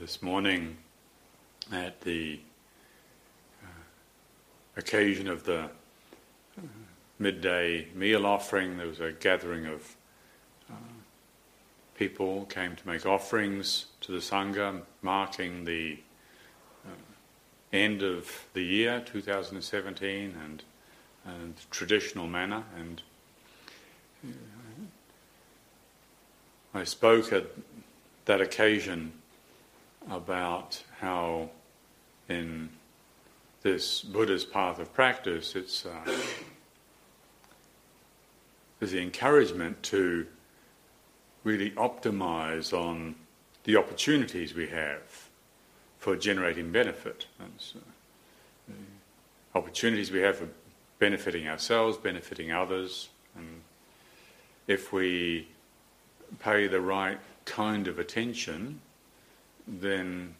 this morning at the uh, occasion of the uh, midday meal offering, there was a gathering of uh, people came to make offerings to the Sangha, marking the end of the year 2017 and, and traditional manner. And I spoke at that occasion about how in this Buddha's path of practice, it's uh, there's the encouragement to really optimize on the opportunities we have for generating benefit. That's, uh, opportunities we have for benefiting ourselves, benefiting others, and if we pay the right kind of attention then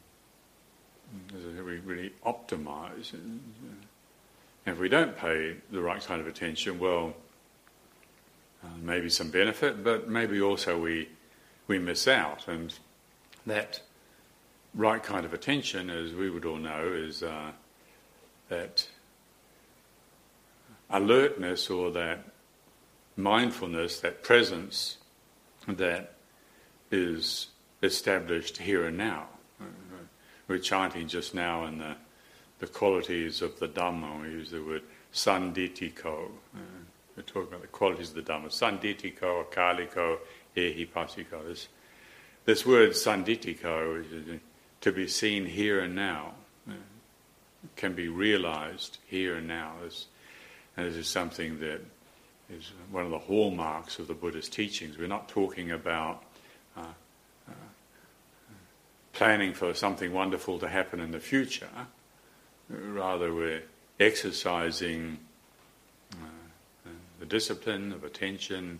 we really optimize. And if we don't pay the right kind of attention, well, uh, maybe some benefit, but maybe also we we miss out. And that right kind of attention, as we would all know, is uh, that alertness or that mindfulness, that presence that is established here and now. We're chanting just now in the, the qualities of the Dhamma. We use the word sanditiko. We're talking about the qualities of the Dhamma. Sanditiko, akaliko, ehipasiko. This, this word sanditiko is to be seen here and now. Can be realized here and now. This, and this is something that is one of the hallmarks of the Buddha's teachings. We're not talking about planning for something wonderful to happen in the future. Rather, we're exercising uh, the discipline of attention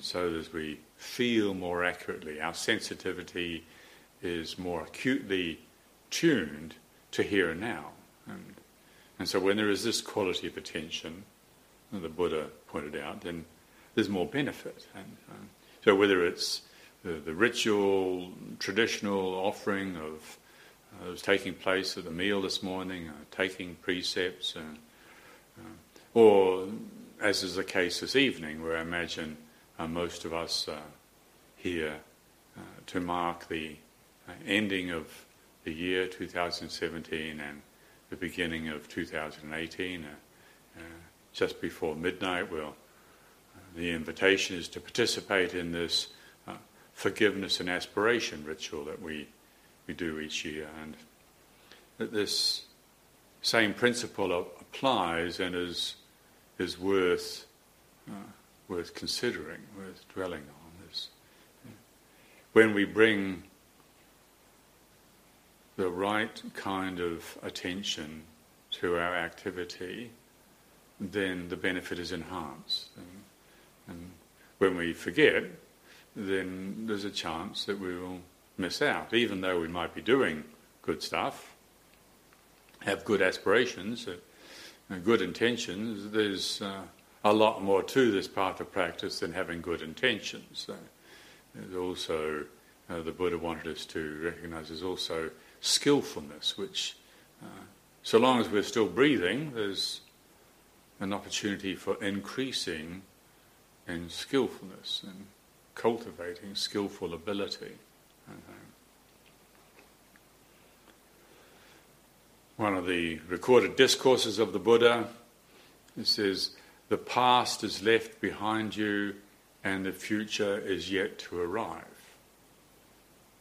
so that we feel more accurately. Our sensitivity is more acutely tuned to here and now. And, and so, when there is this quality of attention, the Buddha pointed out, then there's more benefit. And, uh, so, whether it's the, ritual, traditional offering of uh, was taking place at the meal this morning, uh, taking precepts, uh, uh, or as is the case this evening, where I imagine uh, most of us here to mark the ending of the year 2017 and the beginning of 2018, just before midnight. Well, the invitation is to participate in this forgiveness and aspiration ritual that we, we do each year. And that this same principle applies and is, is worth, uh, worth considering, worth dwelling on. This. When we bring the right kind of attention to our activity, then the benefit is enhanced. And, and when we forget, then there's a chance that we will miss out, even though we might be doing good stuff, have good aspirations, uh, good intentions. There's uh, a lot more to this path of practice than having good intentions. there's also, uh, the Buddha wanted us to recognize there's also skillfulness, which, uh, so long as we're still breathing, there's an opportunity for increasing in skillfulness. And cultivating skillful ability. One of the recorded discourses of the Buddha it says, The past is left behind you and the future is yet to arrive.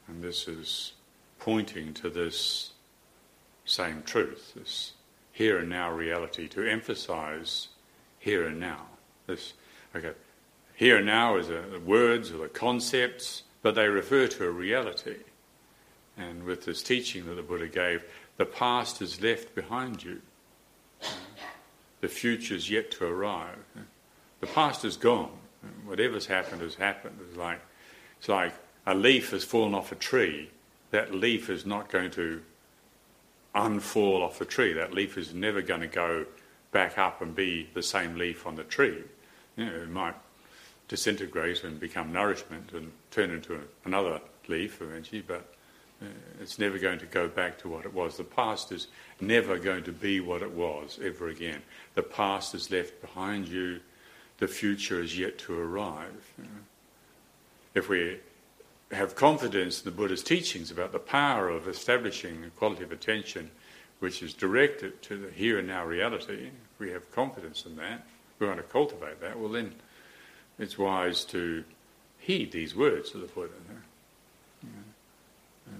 And this is pointing to this same truth, this here and now reality, to emphasize here and now. This, okay, here and now is the words or the concepts, but they refer to a reality. And with this teaching that the Buddha gave, the past is left behind you. The future is yet to arrive. The past is gone. Whatever's happened has happened. It's like, it's like a leaf has fallen off a tree. That leaf is not going to unfall off the tree. That leaf is never going to go back up and be the same leaf on the tree. You know, it might disintegrate and become nourishment and turn into another leaf eventually, but uh, it's never going to go back to what it was. The past is never going to be what it was ever again. The past is left behind you. The future is yet to arrive. You. If we have confidence in the Buddha's teachings about the power of establishing a quality of attention which is directed to the here and now reality, if we have confidence in that, we want to cultivate that, well then it's wise to heed these words of the Buddha.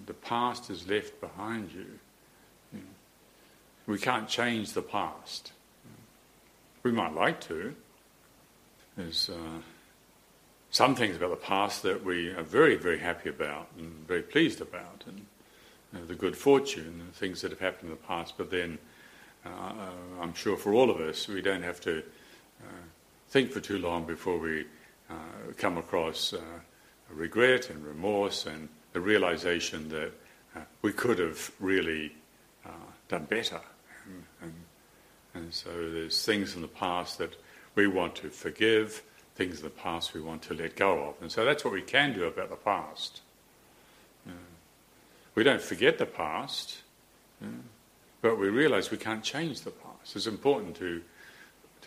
The past is left behind you. We can't change the past. We might like to. There's uh, some things about the past that we are very, very happy about and very pleased about, and you know, the good fortune and things that have happened in the past. But then, uh I'm sure for all of us, we don't have to uh, think for too long before we uh, come across uh, regret and remorse and the realization that uh, we could have really done better. And, and, and so there's things in the past that we want to forgive, things in the past we want to let go of. And so that's what we can do about the past. we don't forget the past, but we realize we can't change the past. It's important to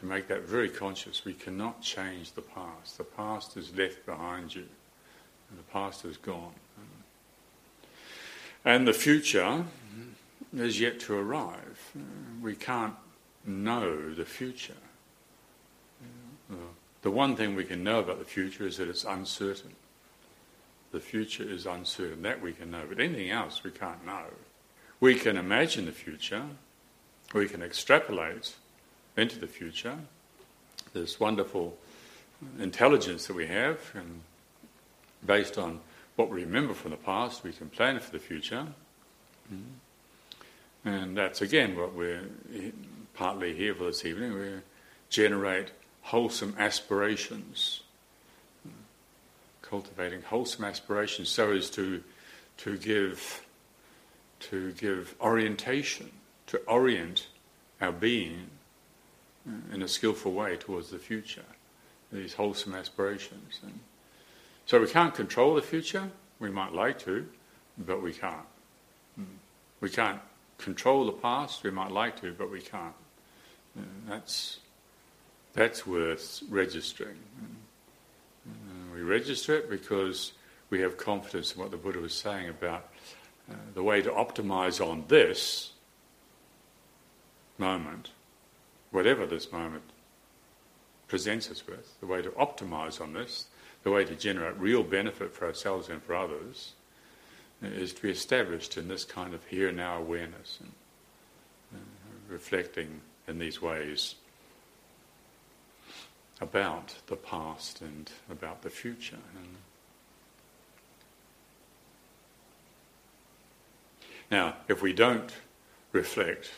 to make that very conscious. We cannot change the past. The past is left behind you, and the past is gone. And the future is yet to arrive. We can't know the future. The one thing we can know about the future is that it's uncertain. The future is uncertain. That we can know. But anything else we can't know. We can imagine the future. We can extrapolate into the future. This wonderful intelligence that we have, and based on what we remember from the past, we can plan for the future. Mm-hmm. And that's again what we're partly here for this evening. We generate wholesome aspirations, cultivating wholesome aspirations so as to to give to give orientation, to orient our being in a skillful way towards the future, these wholesome aspirations. And so we can't control the future. We might like to, but we can't. Hmm. We can't control the past. We might like to, but we can't. And that's that's worth registering. And we register it because we have confidence in what the Buddha was saying about uh, the way to optimize on this moment whatever this moment presents us with, the way to optimize on this, the way to generate real benefit for ourselves and for others, is to be established in this kind of here now awareness and uh, reflecting in these ways about the past and about the future. And now, if we don't reflect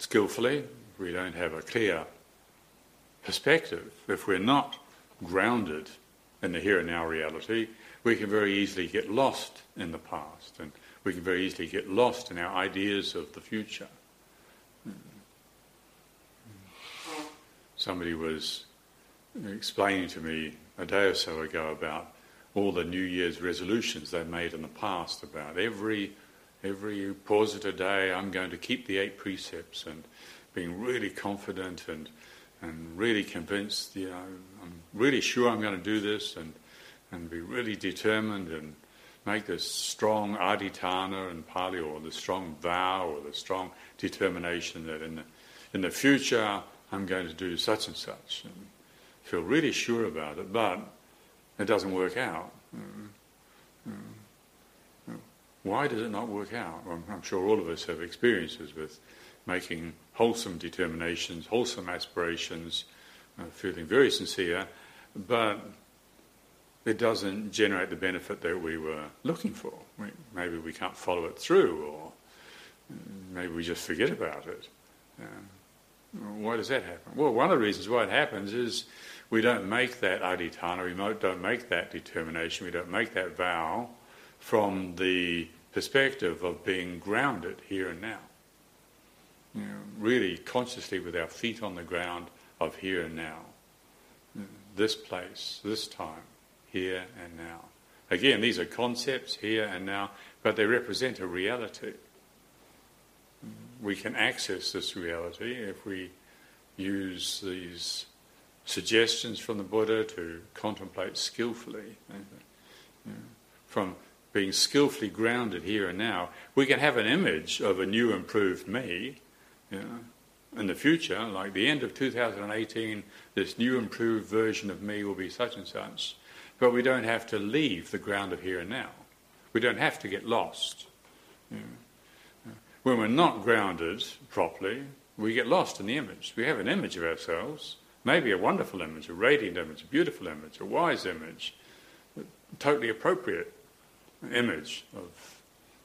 skillfully, we don't have a clear perspective, if we're not grounded in the here and now reality, we can very easily get lost in the past and we can very easily get lost in our ideas of the future. Somebody was explaining to me a day or so ago about all the New Year's resolutions they made in the past about every every pause of a day, I'm going to keep the eight precepts and being really confident and and really convinced, you know, I'm really sure I'm going to do this and and be really determined and make this strong adhitthana and Pali or the strong vow or the strong determination that in the in the future I'm going to do such and such and feel really sure about it, but it doesn't work out. Mm-hmm. Mm-hmm. Why does it not work out? Well, I'm sure all of us have experiences with making wholesome determinations, wholesome aspirations, uh, feeling very sincere, but it doesn't generate the benefit that we were looking for. maybe we can't follow it through, or maybe we just forget about it. Um, why does that happen? Well, one of the reasons why it happens is we don't make that adhitthana, we don't make that determination, we don't make that vow from the perspective of being grounded here and now. You know, really consciously with our feet on the ground of here and now. This place, this time, here and now. Again, these are concepts here and now, but they represent a reality. We can access this reality if we use these suggestions from the Buddha to contemplate skillfully. From being skillfully grounded here and now, we can have an image of a new, improved me you know, in the future, like the end of 2018, this new, improved version of me will be such and such. But we don't have to leave the ground of here and now. We don't have to get lost. When we're not grounded properly, we get lost in the image. We have an image of ourselves, maybe a wonderful image, a radiant image, a beautiful image, a wise image, totally appropriate image of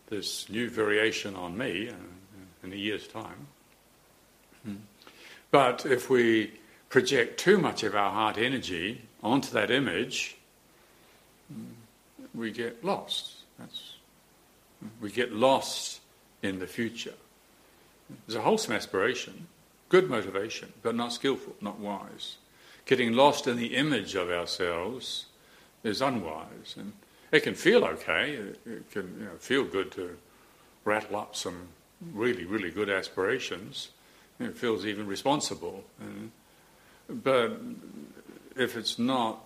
this new variation on me uh, in a year's time. But if we project too much of our heart energy onto that image, mm, we get lost. That's, mm, we get lost in the future. There's a wholesome aspiration, good motivation, but not skillful, not wise. Getting lost in the image of ourselves is unwise. And it can feel okay, it can you know, feel good to rattle up some really, really good aspirations. It feels even responsible. But if it's not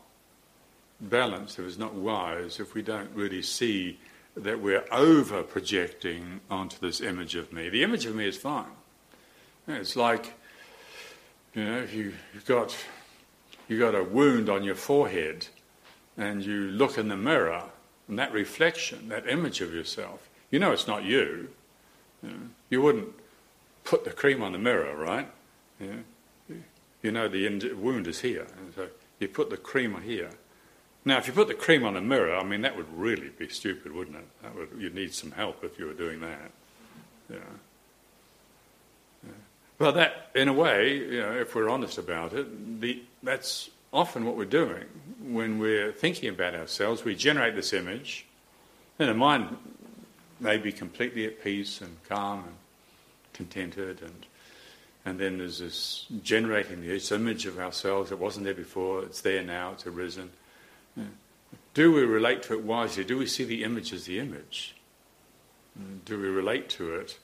balanced, if it's not wise, if we don't really see that we're over projecting onto this image of me, the image of me is fine. It's like, you know, if you, have got, you've got a wound on your forehead and you look in the mirror and that reflection, that image of yourself, you know it's not you. You, know, you wouldn't put the cream on the mirror, right? Yeah. You know the wound is here, and so you put the cream here. Now, if you put the cream on a mirror, I mean that would really be stupid, wouldn't it? That would, you'd need some help if you were doing that. Yeah. yeah. Well, that, in a way, you know, if we're honest about it, the, that's often what we're doing when we're thinking about ourselves. We generate this image, and the mind may be completely at peace and calm and contented and and then there's this generating this image of ourselves that wasn't there before, it's there now, it's arisen. Yeah. Do we relate to it wisely? Do we see the image as the image? Do we relate to it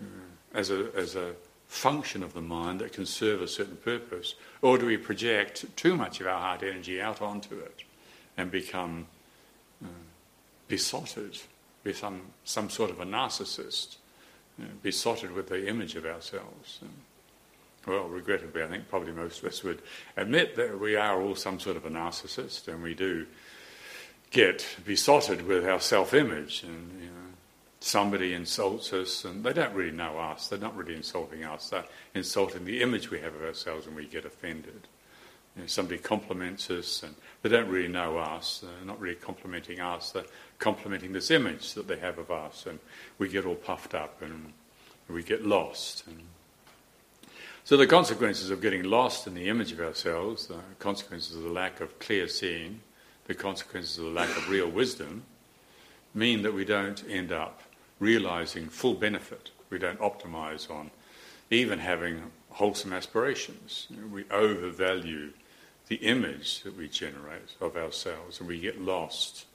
uh, as, a, as a function of the mind that can serve a certain purpose? Or do we project too much of our heart energy out onto it and become uh, besotted, become some sort of a narcissist? you know, besotted with the image of ourselves. And, well, regrettably, I think probably most of us would admit that we are all some sort of a narcissist, and we do get besotted with our self-image. And you know, somebody insults us, and they don't really know us. They're not really insulting us. They're insulting the image we have of ourselves, and we get offended. You know, somebody compliments us, and they don't really know us. They're not really complimenting us. They're complimenting this image that they have of us, and we get all puffed up and we get lost. And so the consequences of getting lost in the image of ourselves, the consequences of the lack of clear seeing, the consequences of the lack of real wisdom, mean that we don't end up realizing full benefit. We don't optimize on even having wholesome aspirations. We overvalue the image that we generate of ourselves and we get lost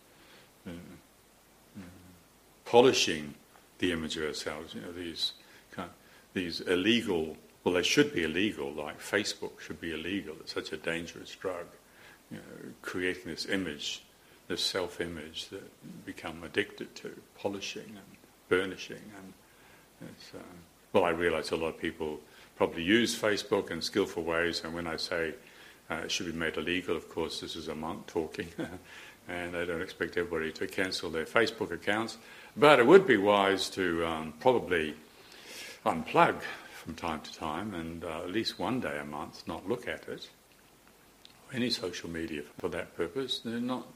uh, uh, polishing the image of ourselves. You know, these kind of, these illegal, well, they should be illegal. Like Facebook should be illegal. It's such a dangerous drug. You know, creating this image, this self-image that become addicted to, polishing and burnishing, and uh, well, I realise a lot of people probably use Facebook in skillful ways, and when I say uh, it should be made illegal, of course, this is a monk talking. and I don't expect everybody to cancel their Facebook accounts. But it would be wise to um, probably unplug from time to time and uh, at least one day a month not look at it. any social media for that purpose. Not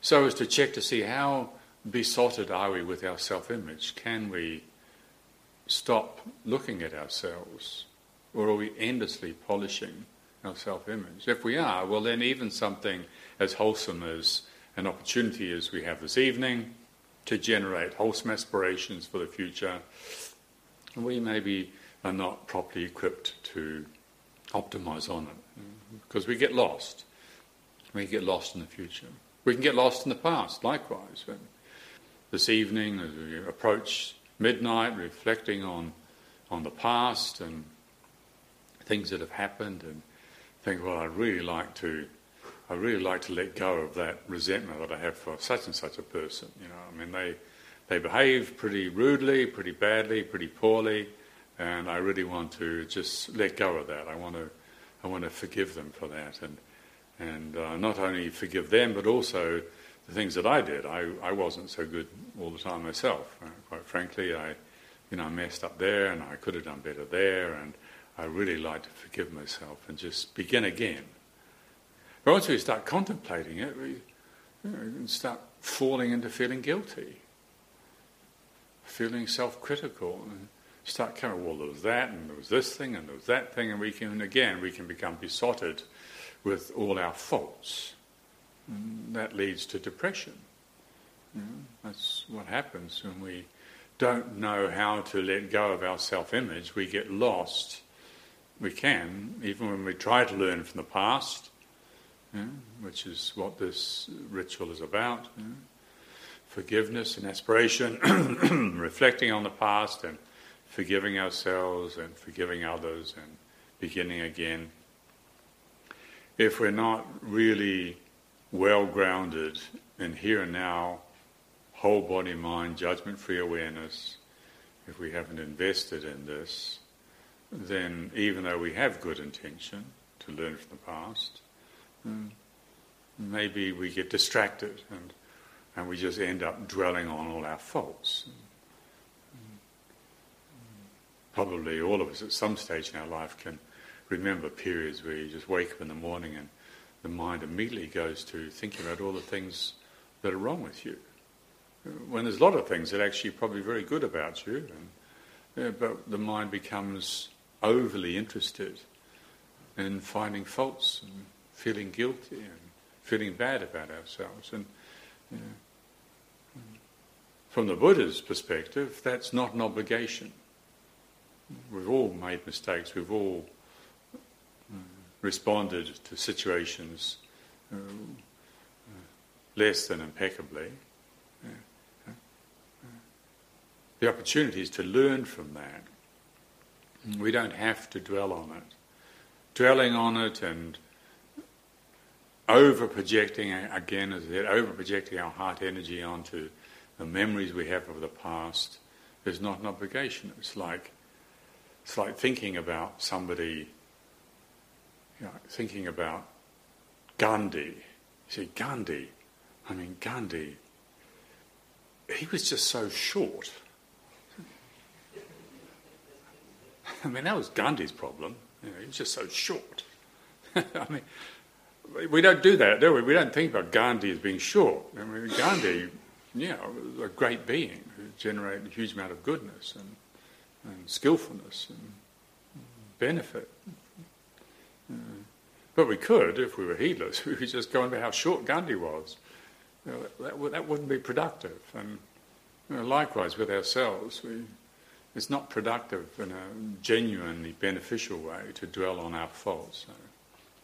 so as to check to see how besotted are we with our self-image. Can we stop looking at ourselves, or are we endlessly polishing our self-image? If we are, well, then even something as wholesome as an opportunity as we have this evening to generate wholesome aspirations for the future, we maybe are not properly equipped to optimize on it because we get lost. We get lost in the future. We can get lost in the past, likewise. This evening, as we approach midnight, reflecting on, on the past and things that have happened, and think, well, I'd really like to, I really like to let go of that resentment that I have for such and such a person. You know, I mean, they they behave pretty rudely, pretty badly, pretty poorly, and I really want to just let go of that. I want to, I want to forgive them for that, and and uh, not only forgive them, but also the things that I did. I, I wasn't so good all the time myself. Uh, quite frankly, I, you know, I messed up there, and I could have done better there, and I really like to forgive myself and just begin again. But once we start contemplating it, we you know, start falling into feeling guilty, feeling self-critical, and start coming. Well, there was that, and there was this thing, and there was that thing, and we can again we can become besotted with all our faults. And that leads to depression. You know, that's what happens when we don't know how to let go of our self image. We get lost. We can, even when we try to learn from the past, you know, which is what this ritual is about. You know. Forgiveness and aspiration, reflecting on the past and forgiving ourselves and forgiving others and beginning again if we're not really well grounded in here and now, whole body, mind, judgment free awareness, if we haven't invested in this, then even though we have good intention to learn from the past, hmm, maybe we get distracted and, and we just end up dwelling on all our faults. Probably all of us at some stage in our life can remember periods where you just wake up in the morning and the mind immediately goes to thinking about all the things that are wrong with you. When there's a lot of things that are actually probably very good about you, and, yeah, but the mind becomes overly interested in finding faults and feeling guilty and feeling bad about ourselves. And from the Buddha's perspective, that's not an obligation. We've all made mistakes. We've all responded to situations uh, less than impeccably. The opportunity is to learn from that. We don't have to dwell on it. Dwelling on it and over projecting, again, as I said, over projecting our heart energy onto the memories we have of the past is not an obligation. It's like, it's like thinking about somebody you know, thinking about Gandhi. You see, Gandhi, I mean, Gandhi, he was just so short. I mean, that was Gandhi's problem. You know, he was just so short. I mean, we don't do that, do we? We don't think about Gandhi as being short. I mean, Gandhi, you know, was a great being who generated a huge amount of goodness and, and skillfulness and benefit but we could, if we were heedless, we could just go into how short Gandhi was. You know, that, that, wouldn't be productive. And you know, likewise with ourselves, we, it's not productive in a genuinely beneficial way to dwell on our faults. So,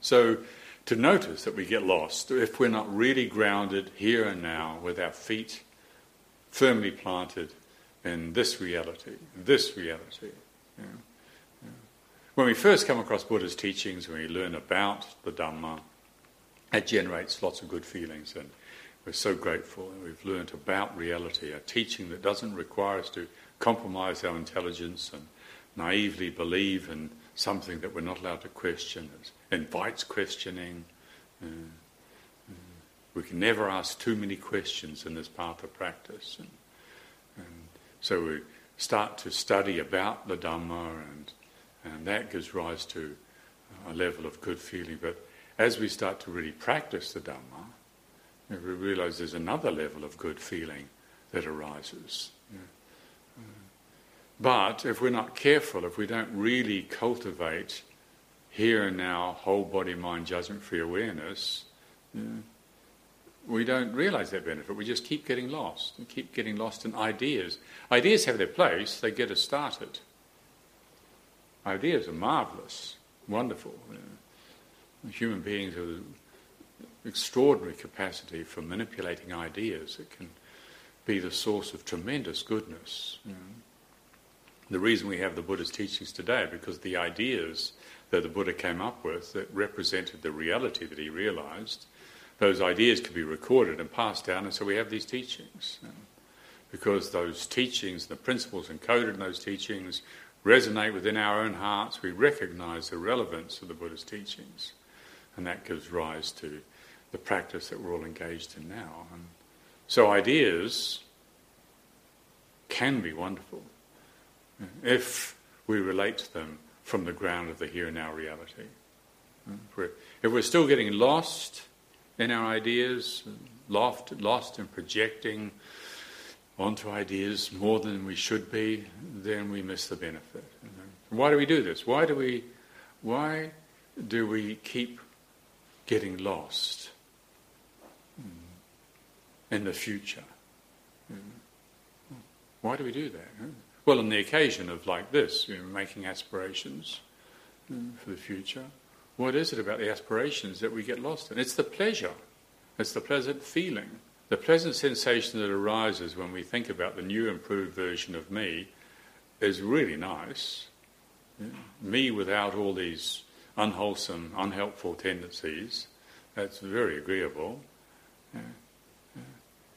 so to notice that we get lost, if we're not really grounded here and now with our feet firmly planted in this reality, this reality. You know, when we first come across Buddha's teachings, when we learn about the Dhamma, it generates lots of good feelings, and we're so grateful. We've learned about reality, a teaching that doesn't require us to compromise our intelligence and naively believe in something that we're not allowed to question. It invites questioning. Uh, uh, we can never ask too many questions in this path of practice. And, and so we start to study about the Dhamma and and that gives rise to uh, a level of good feeling. But as we start to really practice the Dhamma, we realize there's another level of good feeling that arises. Uh, but if we're not careful, if we don't really cultivate here and now whole body, mind, judgment free awareness, we don't realize that benefit. We just keep getting lost and keep getting lost in ideas. Ideas have their place, they get us started. Ideas are marvelous, wonderful. Human beings have extraordinary capacity for manipulating ideas. It can be the source of tremendous goodness. The reason we have the Buddha's teachings today, because the ideas that the Buddha came up with that represented the reality that he realized, those ideas could be recorded and passed down, and so we have these teachings. Because those teachings, the principles encoded in those teachings, resonate within our own hearts, we recognize the relevance of the Buddha's teachings. And that gives rise to the practice that we're all engaged in now. And so ideas can be wonderful if we relate to them from the ground of the here and now reality. If we're, still getting lost in our ideas, lost, lost in projecting onto ideas more than we should be, then we miss the benefit. Why do we do this? Why do we, why do we keep getting lost in the future? Why do we do that? Well, on the occasion of like this, you know, making aspirations for the future, what is it about the aspirations that we get lost in? It's the pleasure. It's the pleasant feeling. The pleasant sensation that arises when we think about the new improved version of me is really nice. Me without all these unwholesome, unhelpful tendencies, that's very agreeable.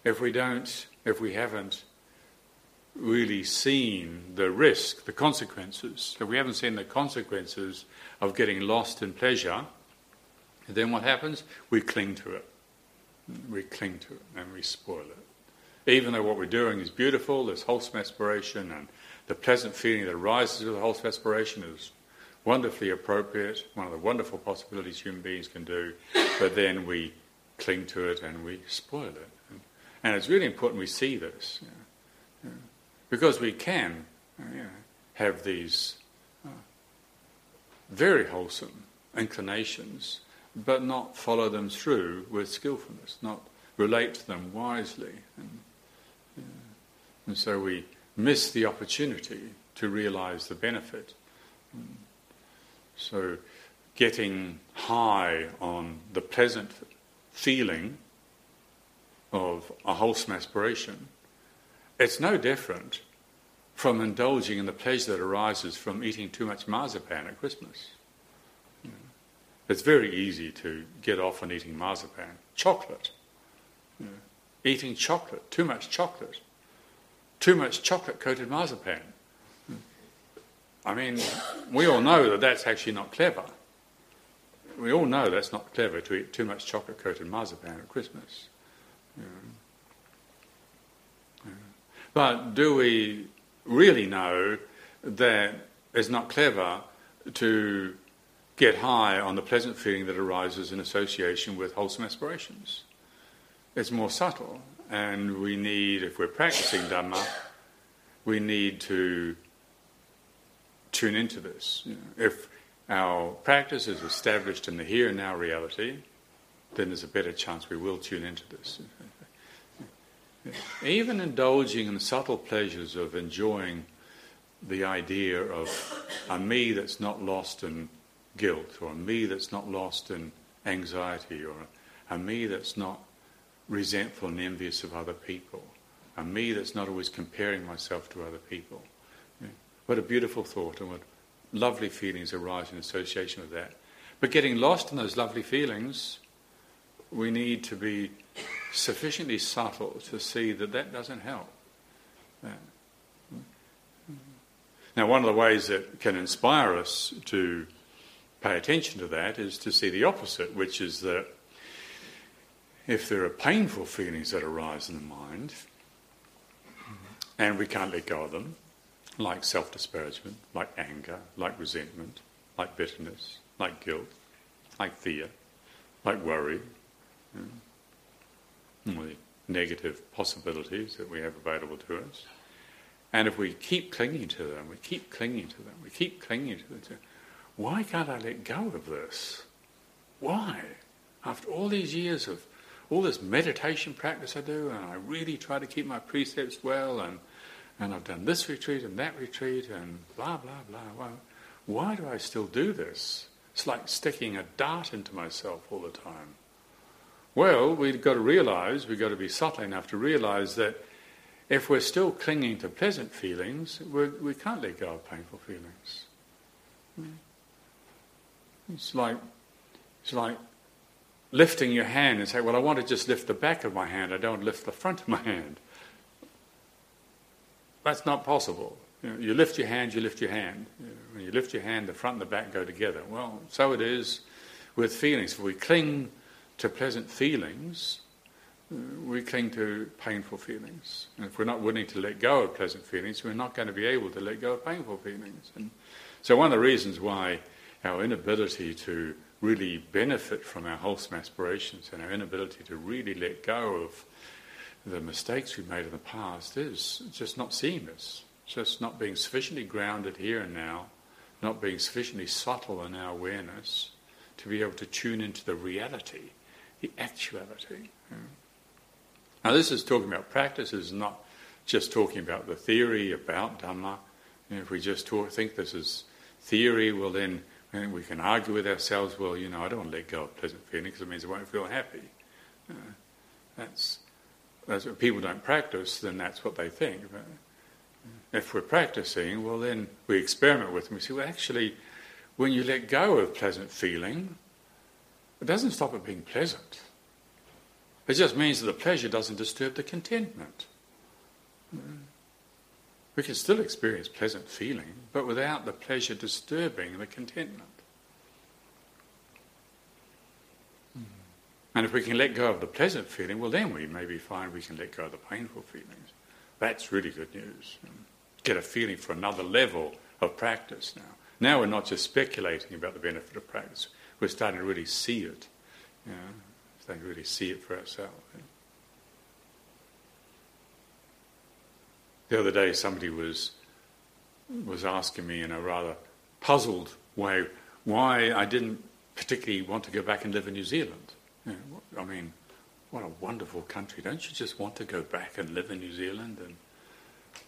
If we don't, if we haven't really seen the risk, the consequences, if we haven't seen the consequences of getting lost in pleasure, then what happens? We cling to it. We cling to it and we spoil it. Even though what we're doing is beautiful, there's wholesome aspiration, and the pleasant feeling that arises with wholesome aspiration is wonderfully appropriate, one of the wonderful possibilities human beings can do, but then we cling to it and we spoil it. And it's really important we see this. You know, because we can you know, have these uh, very wholesome inclinations, but not follow them through with skillfulness, not relate to them wisely. And, uh, and so we miss the opportunity to realize the benefit. So getting high on the pleasant feeling of a wholesome aspiration it's no different from indulging in the pleasure that arises from eating too much marzipan at Christmas. It's very easy to get off on eating marzipan. Chocolate. Eating chocolate, too much chocolate. Too much chocolate coated marzipan. I mean, we all know that that's actually not clever. We all know that's not clever to eat too much chocolate coated marzipan at Christmas. But do we really know that it's not clever to get high on the pleasant feeling that arises in association with wholesome aspirations? It's more subtle, and we need, if we're practicing Dhamma, we need to tune into this. You know, if our practice is established in the here and now reality, then there's a better chance we will tune into this. Even indulging in the subtle pleasures of enjoying the idea of a me that's not lost in guilt, or a me that's not lost in anxiety, or a me that's not resentful and envious of other people, a me that's not always comparing myself to other people. What a beautiful thought, and what lovely feelings arise in association with that. But getting lost in those lovely feelings, we need to be sufficiently subtle to see that that doesn't help. Now, one of the ways that can inspire us to pay attention to that is to see the opposite, which is that if there are painful feelings that arise in the mind and we can't let go of them, like self disparagement, like anger, like resentment, like bitterness, like guilt, like fear, like worry, hmm, the negative possibilities that we have available to us. And if we keep clinging to them, we keep clinging to them, we keep clinging to them, why can't I let go of this? Why? After all these years of all this meditation practice I do, and I really try to keep my precepts well, and, and I've done this retreat and that retreat, and blah, blah, blah. Why, why do I still do this? It's like sticking a dart into myself all the time. Well, we've got to realize, we've got to be subtle enough to realize that if we're still clinging to pleasant feelings, we're, we can not let go of painful feelings. Hmm. It's like, it's like lifting your hand and say, well, I want to just lift the back of my hand, I don't lift the front of my hand. That's not possible. You, know, you lift your hand, you lift your hand. When you lift your hand, the front and the back go together. Well, so it is with feelings. If we cling to pleasant feelings, uh, we cling to painful feelings. And if we're not willing to let go of pleasant feelings, we're not going to be able to let go of painful feelings. And so, one of the reasons why our inability to really benefit from our wholesome aspirations and our inability to really let go of the mistakes we've made in the past is just not seeing this, just not being sufficiently grounded here and now, not being sufficiently subtle in our awareness to be able to tune into the reality, the actuality. Now, this is talking about practice, is not just talking about the theory about Dhamma. You know, if we just talk, think this is theory, well, then and we can argue with ourselves, well, you know, I don't want to let go of pleasant feelings because it means I won't feel happy. Uh, that's, that's what people don't practice, then that's what they think. But if we're practicing, well, then we experiment with them. We say, well, actually, when you let go of pleasant feeling, it doesn't stop it being pleasant. It just means that the pleasure doesn't disturb the contentment. We can still experience pleasant feeling, but without the pleasure disturbing the contentment. And if we can let go of the pleasant feeling, well, then we maybe find we can let go of the painful feelings. That's really good news. Get a feeling for another level of practice now. Now we're not just speculating about the benefit of practice, we're starting to really see it. You know, starting to really see it for ourselves. The other day, somebody was was asking me in a rather puzzled way why I didn't particularly want to go back and live in New Zealand. I mean, what a wonderful country! Don't you just want to go back and live in New Zealand? And,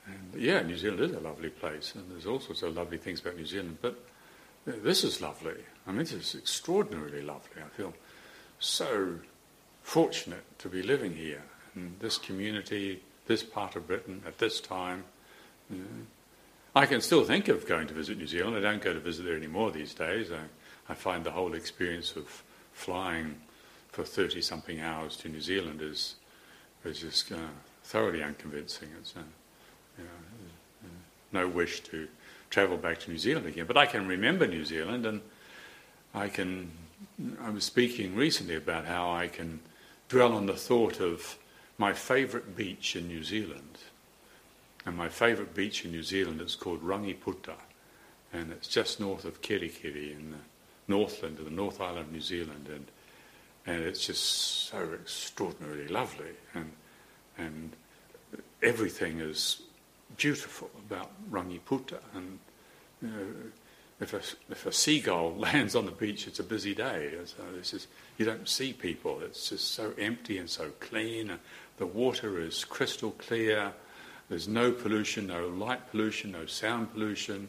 and yeah, New Zealand is a lovely place, and there's all sorts of lovely things about New Zealand. But this is lovely. I mean, this is extraordinarily lovely. I feel so fortunate to be living here in this community this part of Britain at this time. I can still think of going to visit New Zealand. I don't go to visit there anymore these days. I, I find the whole experience of flying for 30 something hours to New Zealand is, is just uh, thoroughly unconvincing. It's uh, you know, no wish to travel back to New Zealand again. But I can remember New Zealand and I can. I was speaking recently about how I can dwell on the thought of my favourite beach in New Zealand. And my favourite beach in New Zealand is called Rangiputa, and it's just north of Kerikeri in the Northland, in the North Island of New Zealand, and and it's just so extraordinarily lovely, and and everything is beautiful about Rangiputa, and you know, if a, if a seagull lands on the beach, it's a busy day. So this is, you don't see people. It's just so empty and so clean. The water is crystal clear. There's no pollution, no light pollution, no sound pollution.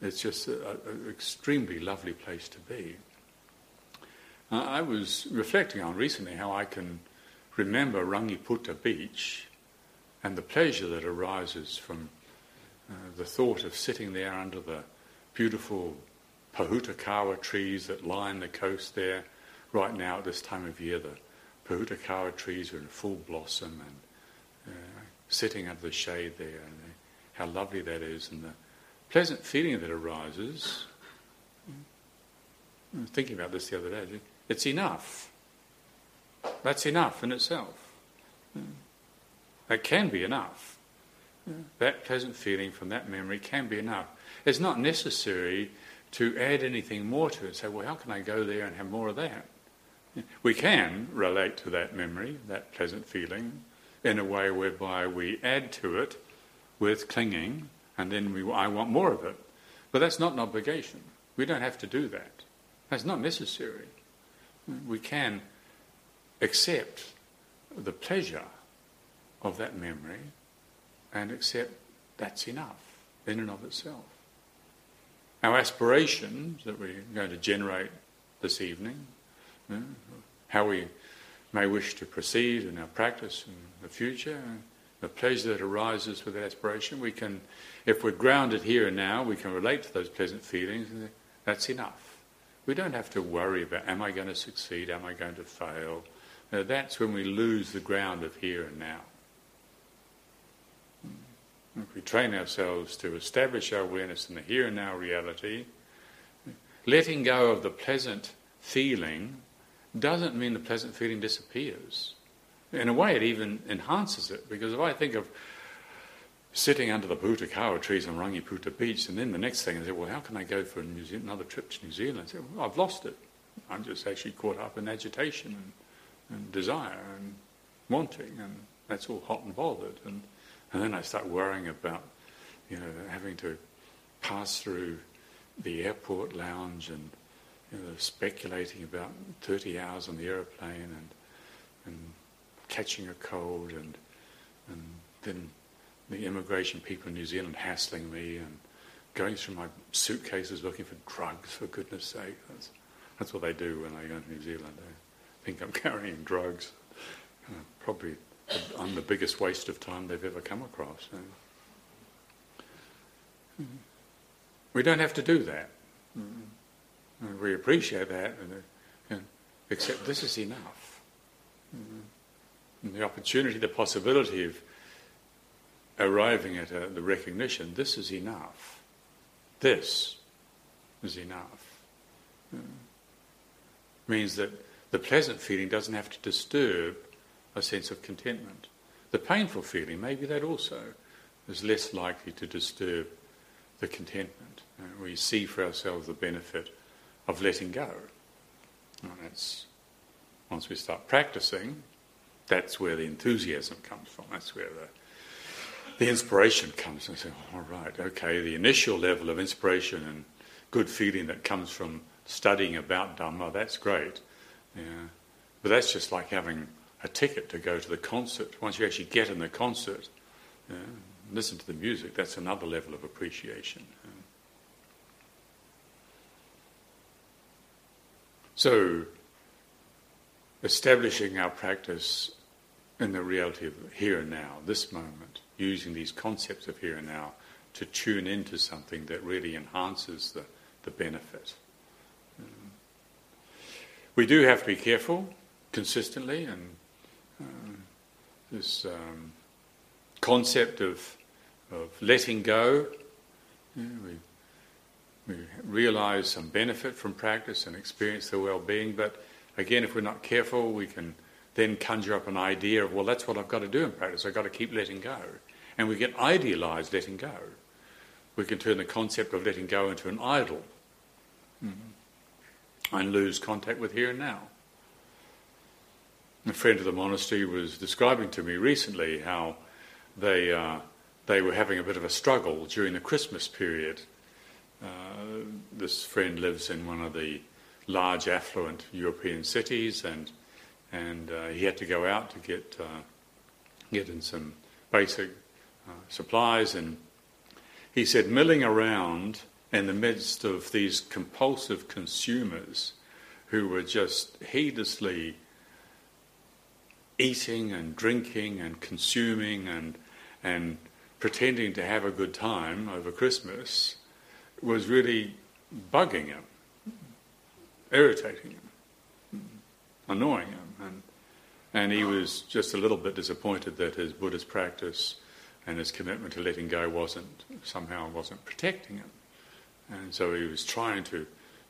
It's just an extremely lovely place to be. Uh, I was reflecting on recently how I can remember Rangiputa Beach and the pleasure that arises from uh, the thought of sitting there under the beautiful Pohutukawa trees that line the coast there. Right now, at this time of year, the pohutukawa trees are in full blossom and uh, sitting under the shade there, and uh, how lovely that is, and the pleasant feeling that arises. I was thinking about this the other day. It's enough. That's enough in itself. That can be enough. That pleasant feeling from that memory can be enough. It's not necessary to add anything more to it. Say, well, how can I go there and have more of that? We can relate to that memory, that pleasant feeling, in a way whereby we add to it with clinging, and then we, I want more of it. But that's not an obligation. We don't have to do that. That's not necessary. We can accept the pleasure of that memory and accept that's enough in and of itself. Our aspirations that we're going to generate this evening, how we may wish to proceed in our practice in the future, the pleasure that arises with that aspiration, we can, if we're grounded here and now, we can relate to those pleasant feelings, and that's enough. We don't have to worry about, am I going to succeed, am I going to fail? Now, that's when we lose the ground of here and now. If we train ourselves to establish our awareness in the here and now reality, letting go of the pleasant feeling doesn't mean the pleasant feeling disappears. In a way, it even enhances it, because if I think of sitting under the pohutukawa trees on Rangiputa Beach, and then the next thing I say, well, how can I go for Zealand, another trip to New Zealand? I say, well, I've lost it. I'm just actually caught up in agitation and, and desire and wanting, and that's all hot and bothered. And and then I start worrying about, you know, having to pass through the airport lounge and you know, speculating about 30 hours on the aeroplane and, and catching a cold and, and then the immigration people in New Zealand hassling me and going through my suitcases looking for drugs, for goodness sake. That's, that's what they do when I go to New Zealand. They think I'm carrying drugs. Uh, probably I'm the biggest waste of time they've ever come across. We don't have to do that. And we appreciate that, and, except this is enough. And the opportunity, the possibility of arriving at a, the recognition, this is enough. This is enough. Means that the pleasant feeling doesn't have to disturb a sense of contentment. The painful feeling, maybe that also is less likely to disturb the contentment. Uh, we see for ourselves the benefit of letting go. And that's once we start practicing, that's where the enthusiasm comes from. That's where the, the inspiration comes. And say, all right, okay, the initial level of inspiration and good feeling that comes from studying about Dhamma, that's great. Yeah. But that's just like having a ticket to go to the concert. Once you actually get in the concert, uh, listen to the music, that's another level of appreciation. So, establishing our practice in the reality of here and now, this moment, using these concepts of here and now to tune into something that really enhances the, the benefit. Um, we do have to be careful consistently and this um, concept of, of letting go. we, we realize some benefit from practice and experience the well being, but again, if we're not careful, we can then conjure up an idea of, well, that's what I've got to do in practice, I've got to keep letting go. And we get idealized letting go. We can turn the concept of letting go into an idol mm-hmm. and lose contact with here and now. A friend of the monastery was describing to me recently how they, uh, they were having a bit of a struggle during the Christmas period. Uh, this friend lives in one of the large affluent European cities, and and uh, he had to go out to get uh, get in some basic uh, supplies, and he said milling around in the midst of these compulsive consumers who were just heedlessly eating and drinking and consuming and, and pretending to have a good time over Christmas was really bugging him, irritating him, annoying him. And, and he was just a little bit disappointed that his Buddhist practice and his commitment to letting go wasn't somehow wasn't protecting him. And so he was trying to you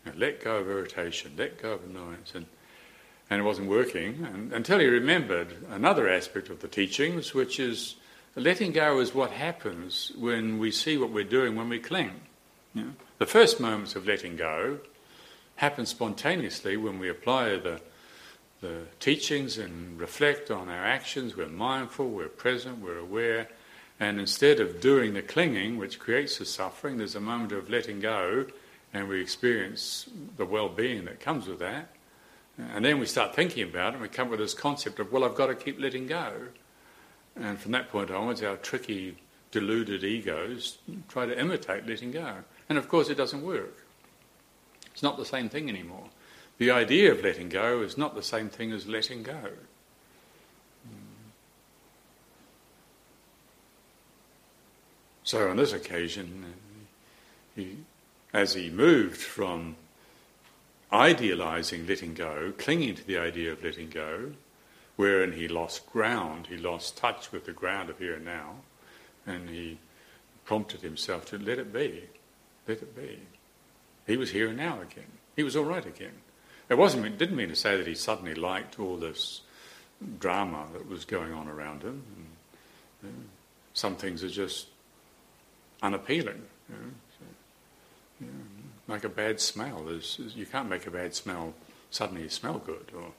know, let go of irritation, let go of annoyance, and and it wasn't working and, until he remembered another aspect of the teachings, which is letting go is what happens when we see what we're doing when we cling. Know? The first moments of letting go happen spontaneously when we apply the, the teachings and reflect on our actions. We're mindful, we're present, we're aware. And instead of doing the clinging, which creates the suffering, there's a moment of letting go, and we experience the well being that comes with that. And then we start thinking about it, and we come with this concept of, well, I've got to keep letting go. And from that point onwards, our tricky, deluded egos try to imitate letting go. And of course, it doesn't work. It's not the same thing anymore. The idea of letting go is not the same thing as letting go. So on this occasion, he, as he moved from idealizing letting go, clinging to the idea of letting go, wherein he lost ground, he lost touch with the ground of here and now, and he prompted himself to let it be, let it be. He was here and now again. He was all right again. It wasn't it didn't mean to say that he suddenly liked all this drama that was going on around him. And, you know, some things are just unappealing. You know, so, like a bad smell. There's, you can't make a bad smell suddenly smell good, or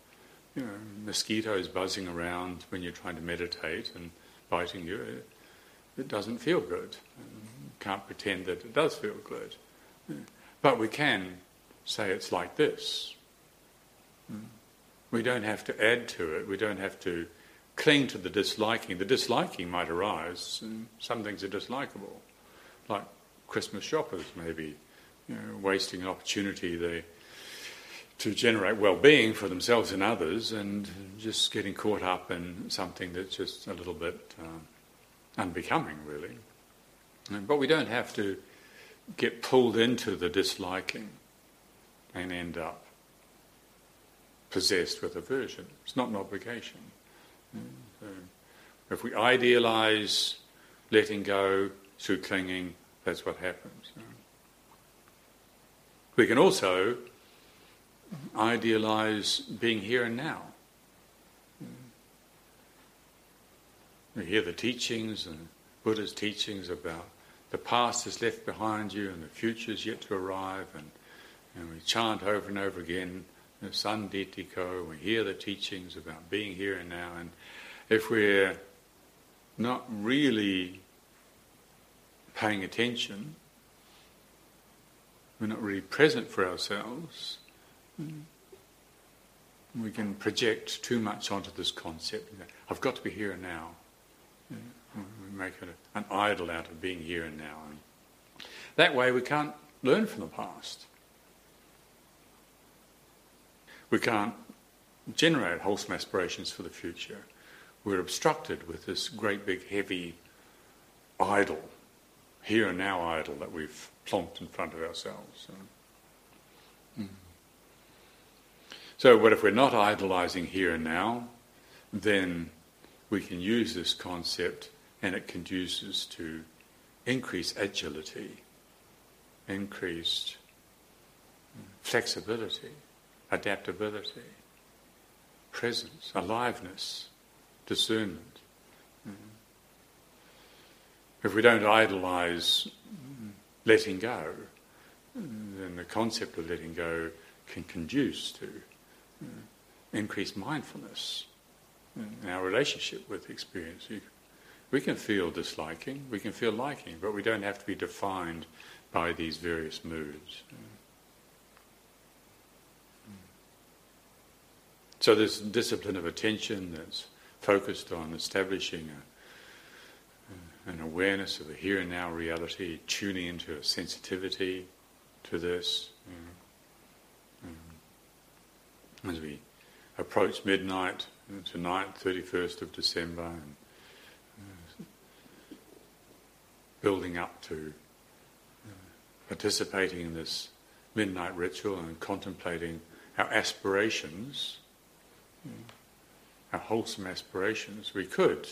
you know, mosquitoes buzzing around when you're trying to meditate and biting you. It, it doesn't feel good. Can't pretend that it does feel good. But we can say it's like this. We don't have to add to it. We don't have to cling to the disliking. The disliking might arise, some things are dislikable, like Christmas shoppers maybe, you know, wasting an opportunity they, to generate well-being for themselves and others, and just getting caught up in something that's just a little bit um, unbecoming, really. But we don't have to get pulled into the disliking and end up possessed with aversion. It's not an obligation. So if we idealize letting go through clinging, that's what happens. Mm. We can also idealize being here and now. Mm. We hear the teachings and Buddha's teachings about the past is left behind you and the future is yet to arrive, and, and we chant over and over again Sanditthiko, we hear the teachings about being here and now, and if we're not really paying attention, we're not really present for ourselves, we can project too much onto this concept. I've got to be here and now. We make it an idol out of being here and now. That way we can't learn from the past we can't generate wholesome aspirations for the future. We're obstructed with this great big heavy idol, here and now idol that we've plonked in front of ourselves. So, mm. so what if we're not idolizing here and now, then we can use this concept and it conduces to increased agility, increased flexibility adaptability, presence, aliveness, discernment. Mm. If we don't idolize letting go, then the concept of letting go can conduce to increased mindfulness in our relationship with experience. We can feel disliking, we can feel liking, but we don't have to be defined by these various moods. So this discipline of attention that's focused on establishing a, an awareness of the here and now reality, tuning into a sensitivity to this. Know, um, as we approach midnight tonight, 31st of December, and uh, building up to participating in this midnight ritual and contemplating our aspirations our wholesome aspirations, we could,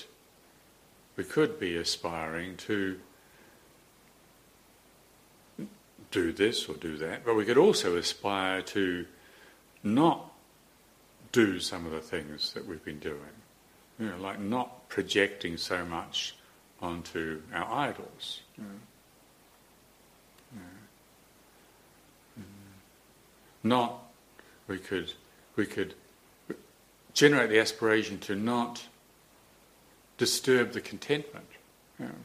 we could be aspiring to do this or do that, but we could also aspire to not do some of the things that we've been doing. You know, like not projecting so much onto our idols. Know. Mm. Not we could we could generate the aspiration to not disturb the contentment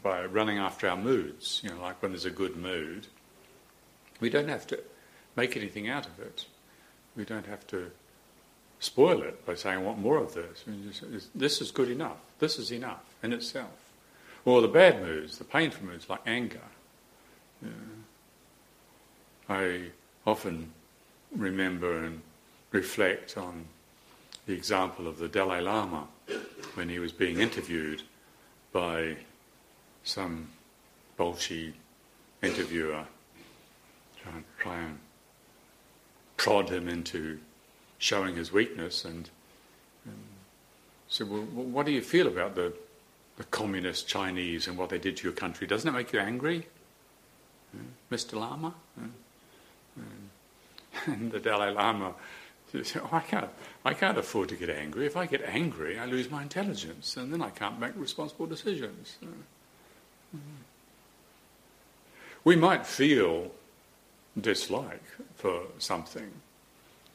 by running after our moods. You know, like when there's a good mood, we don't have to make anything out of it. We don't have to spoil it by saying, I want more of this. Just, this is good enough. This is enough in itself. Or the bad moods, the painful moods, like anger. Yeah. I often remember and reflect on the example of the Dalai Lama when he was being interviewed by some bolshy interviewer trying, try and prod him into showing his weakness and, and said, well, what do you feel about the, the communist Chinese and what they did to your country? Doesn't it make you angry, hmm? Mr. Lama? Hmm? Hmm. And the Dalai Lama said, oh, I, can't, I can't afford to get angry. If I get angry, I lose my intelligence and then I can't make responsible decisions. We might feel dislike for something,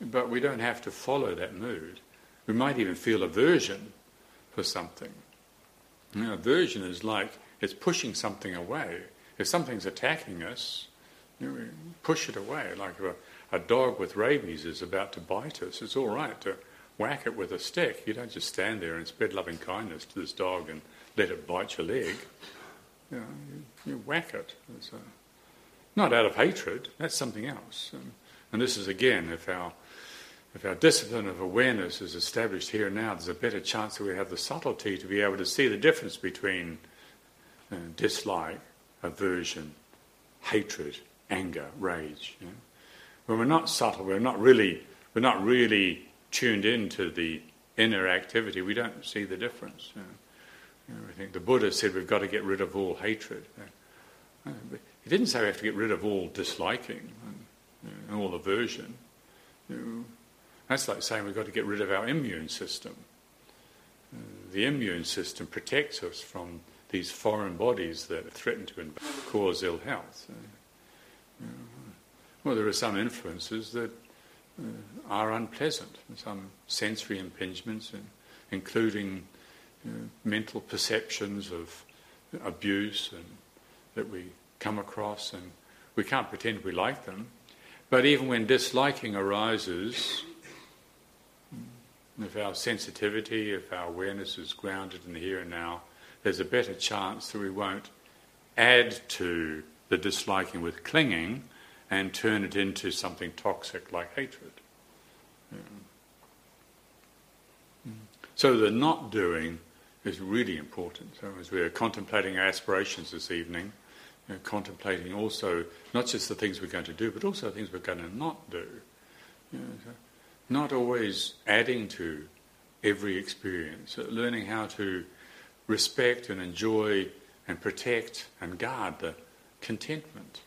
but we don't have to follow that mood. We might even feel aversion for something. You know, aversion is like it's pushing something away. If something's attacking us, you know, we push it away. Like a, a dog with rabies is about to bite us, it's all right to whack it with a stick. You don't just stand there and spread loving kindness to this dog and let it bite your leg. You, know, you, you whack it. A, not out of hatred, that's something else. And, and this is again, if our if our discipline of awareness is established here and now, there's a better chance that we have the subtlety to be able to see the difference between uh, dislike, aversion, hatred, anger, rage. You know? When we're not subtle, we're not really, we're not really tuned into the inner activity. We don't see the difference. You know? You know, I think the Buddha said we've got to get rid of all hatred. He didn't say we have to get rid of all disliking and, all aversion. That's like saying we've got to get rid of our immune system. Uh, the immune system protects us from these foreign bodies that threaten to cause ill health. Uh, well, there are some influences that uh, are unpleasant, some sensory impingements, including mental perceptions of abuse and that we come across, and we can't pretend we like them. But even when disliking arises, if our sensitivity, if our awareness is grounded in the here and now, there's a better chance that we won't add to the disliking with clinging and turn it into something toxic like hatred. Yeah. So the not doing is really important. So as we're contemplating our aspirations this evening, you know, contemplating also not just the things we're going to do, but also the things we're going to not do. You know, so not always adding to every experience, learning how to respect and enjoy and protect and guard the contentment.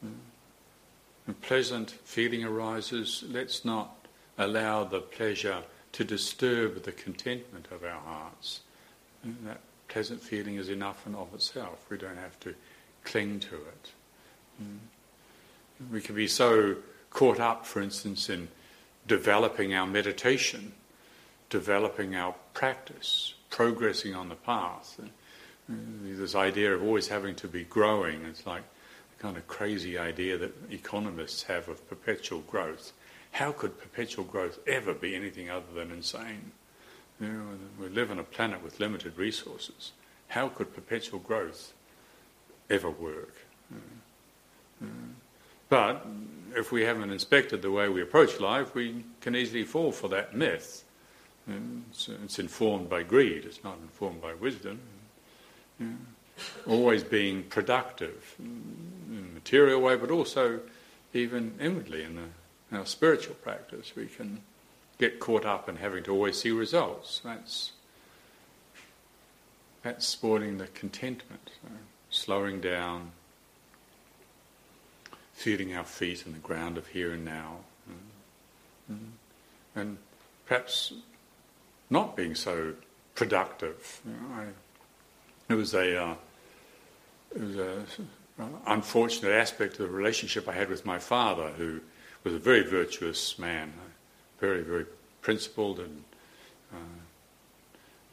Hmm. A pleasant feeling arises, let's not allow the pleasure to disturb the contentment of our hearts. And that pleasant feeling is enough and of itself. We don't have to cling to it. Hmm. We can be so caught up, for instance, in developing our meditation, developing our practice, progressing on the path. Uh, this idea of always having to be growing, it's like the kind of crazy idea that economists have of perpetual growth. How could perpetual growth ever be anything other than insane? You know, we live on a planet with limited resources. How could perpetual growth ever work? Uh, uh, But if we haven't inspected the way we approach life, we can easily fall for that myth. It's, informed by greed, it's not informed by wisdom. Always being productive in a material way, but also even inwardly in, the, in our spiritual practice. We can get caught up in having to always see results. That's, that's spoiling the contentment, so slowing down, feeling our feet in the ground of here and now, and, and perhaps not being so productive. You know, I, it was a uh, it was a uh, unfortunate aspect of the relationship I had with my father, who was a very virtuous man, very very principled and uh,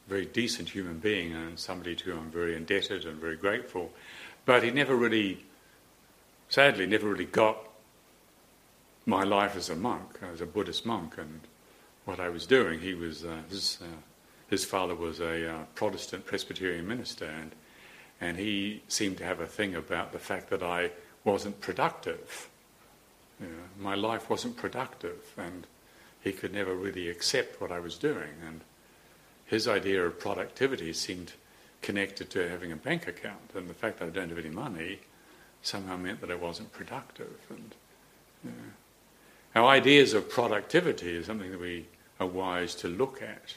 very decent human being and somebody to whom I'm very indebted and very grateful. But he never really, sadly, never really got my life as a monk, as a Buddhist monk, and what I was doing. He was uh, his, uh, his father was a uh, Protestant Presbyterian minister, and and he seemed to have a thing about the fact that I wasn't productive. You know, my life wasn't productive, and he could never really accept what I was doing. And his idea of productivity seemed connected to having a bank account, and the fact that I don't have any money somehow meant that I wasn't productive. And our ideas of productivity is something that we are wise to look at,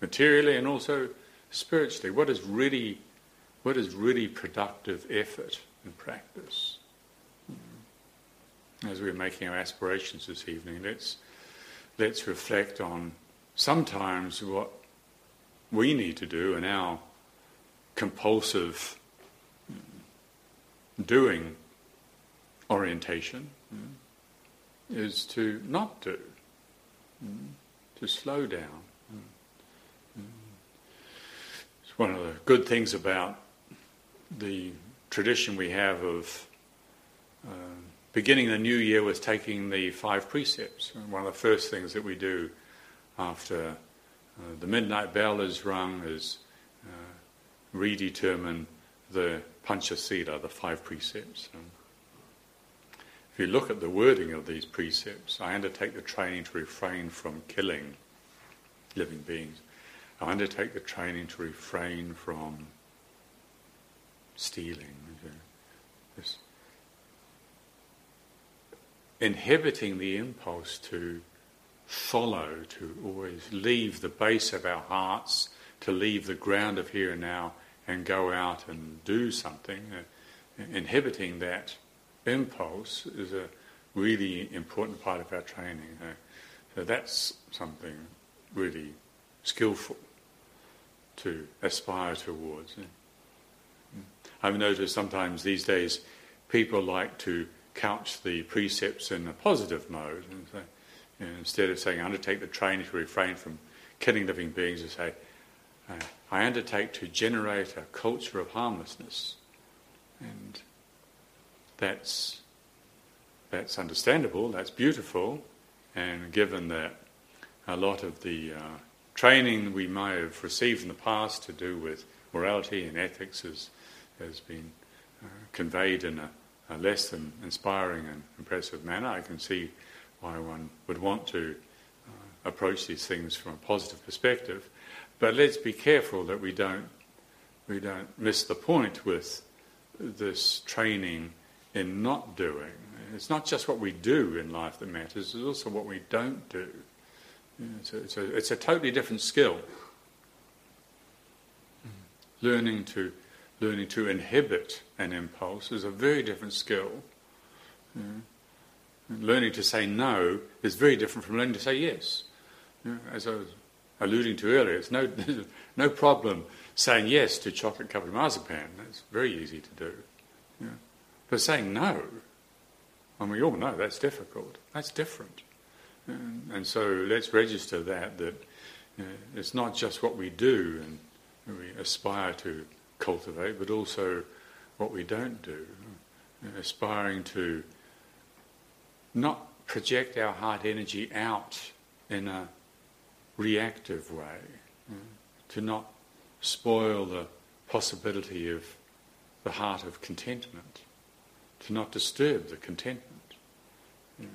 materially and also spiritually. What is really, what is really productive effort and practice? Hmm. As we're making our aspirations this evening, let's let's reflect on sometimes what we need to do in our compulsive doing orientation is to not do, to slow down. It's one of the good things about the tradition we have of uh, beginning the new year with taking the five precepts. one of the first things that we do after uh, the midnight bell is rung is uh, redetermine the Panchasila, the five precepts. And if you look at the wording of these precepts, I undertake the training to refrain from killing living beings. I undertake the training to refrain from stealing. This inhibiting the impulse to follow, to always leave the base of our hearts, to leave the ground of here and now and go out and do something. Uh, inhibiting that impulse is a really important part of our training. Uh, so that's something really skillful to aspire towards. I've noticed sometimes these days people like to couch the precepts in a positive mode. And so, you know, instead of saying, undertake the training to refrain from killing living beings, to say, uh, I undertake to generate a culture of harmlessness. And that's, that's understandable, that's beautiful, and given that a lot of the uh, training we may have received in the past to do with morality and ethics has, has been uh, conveyed in a a less than inspiring and impressive manner. I can see why one would want to uh, approach these things from a positive perspective, but let's be careful that we don't we don't miss the point with this training in not doing. It's not just what we do in life that matters; it's also what we don't do. It's a, it's a, it's a totally different skill. Learning to learning to inhibit an impulse is a very different skill. Yeah. Learning to say no is very different from learning to say yes. Yeah. As I was alluding to earlier, it's no, no problem saying yes to chocolate covered marzipan. That's very easy to do. Yeah. But saying no, and we all know that's difficult. That's different. And, and so let's register that, that it's not just what we do and we aspire to cultivate, but also what we don't do. Aspiring to not project our heart energy out in a reactive way, mm, to not spoil the possibility of the heart of contentment, to not disturb the contentment. Mm,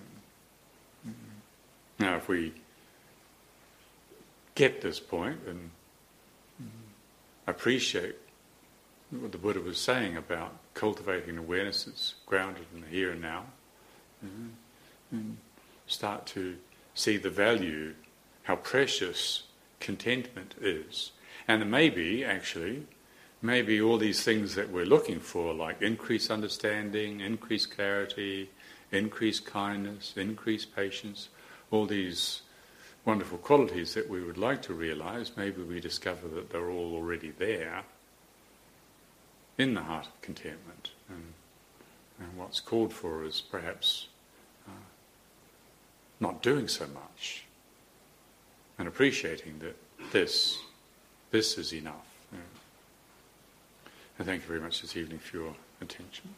mm. Now, if we get this point and appreciate what the Buddha was saying about cultivating awareness that's grounded in the here and now, mm-hmm. and start to see the value, how precious contentment is. And maybe, actually, maybe all these things that we're looking for, like increased understanding, increased clarity, increased kindness, increased patience, all these wonderful qualities that we would like to realize, maybe we discover that they're all already there in the heart of contentment. And, and what's called for is perhaps uh, not doing so much. And appreciating that this, this is enough. And thank you very much this evening for your attention.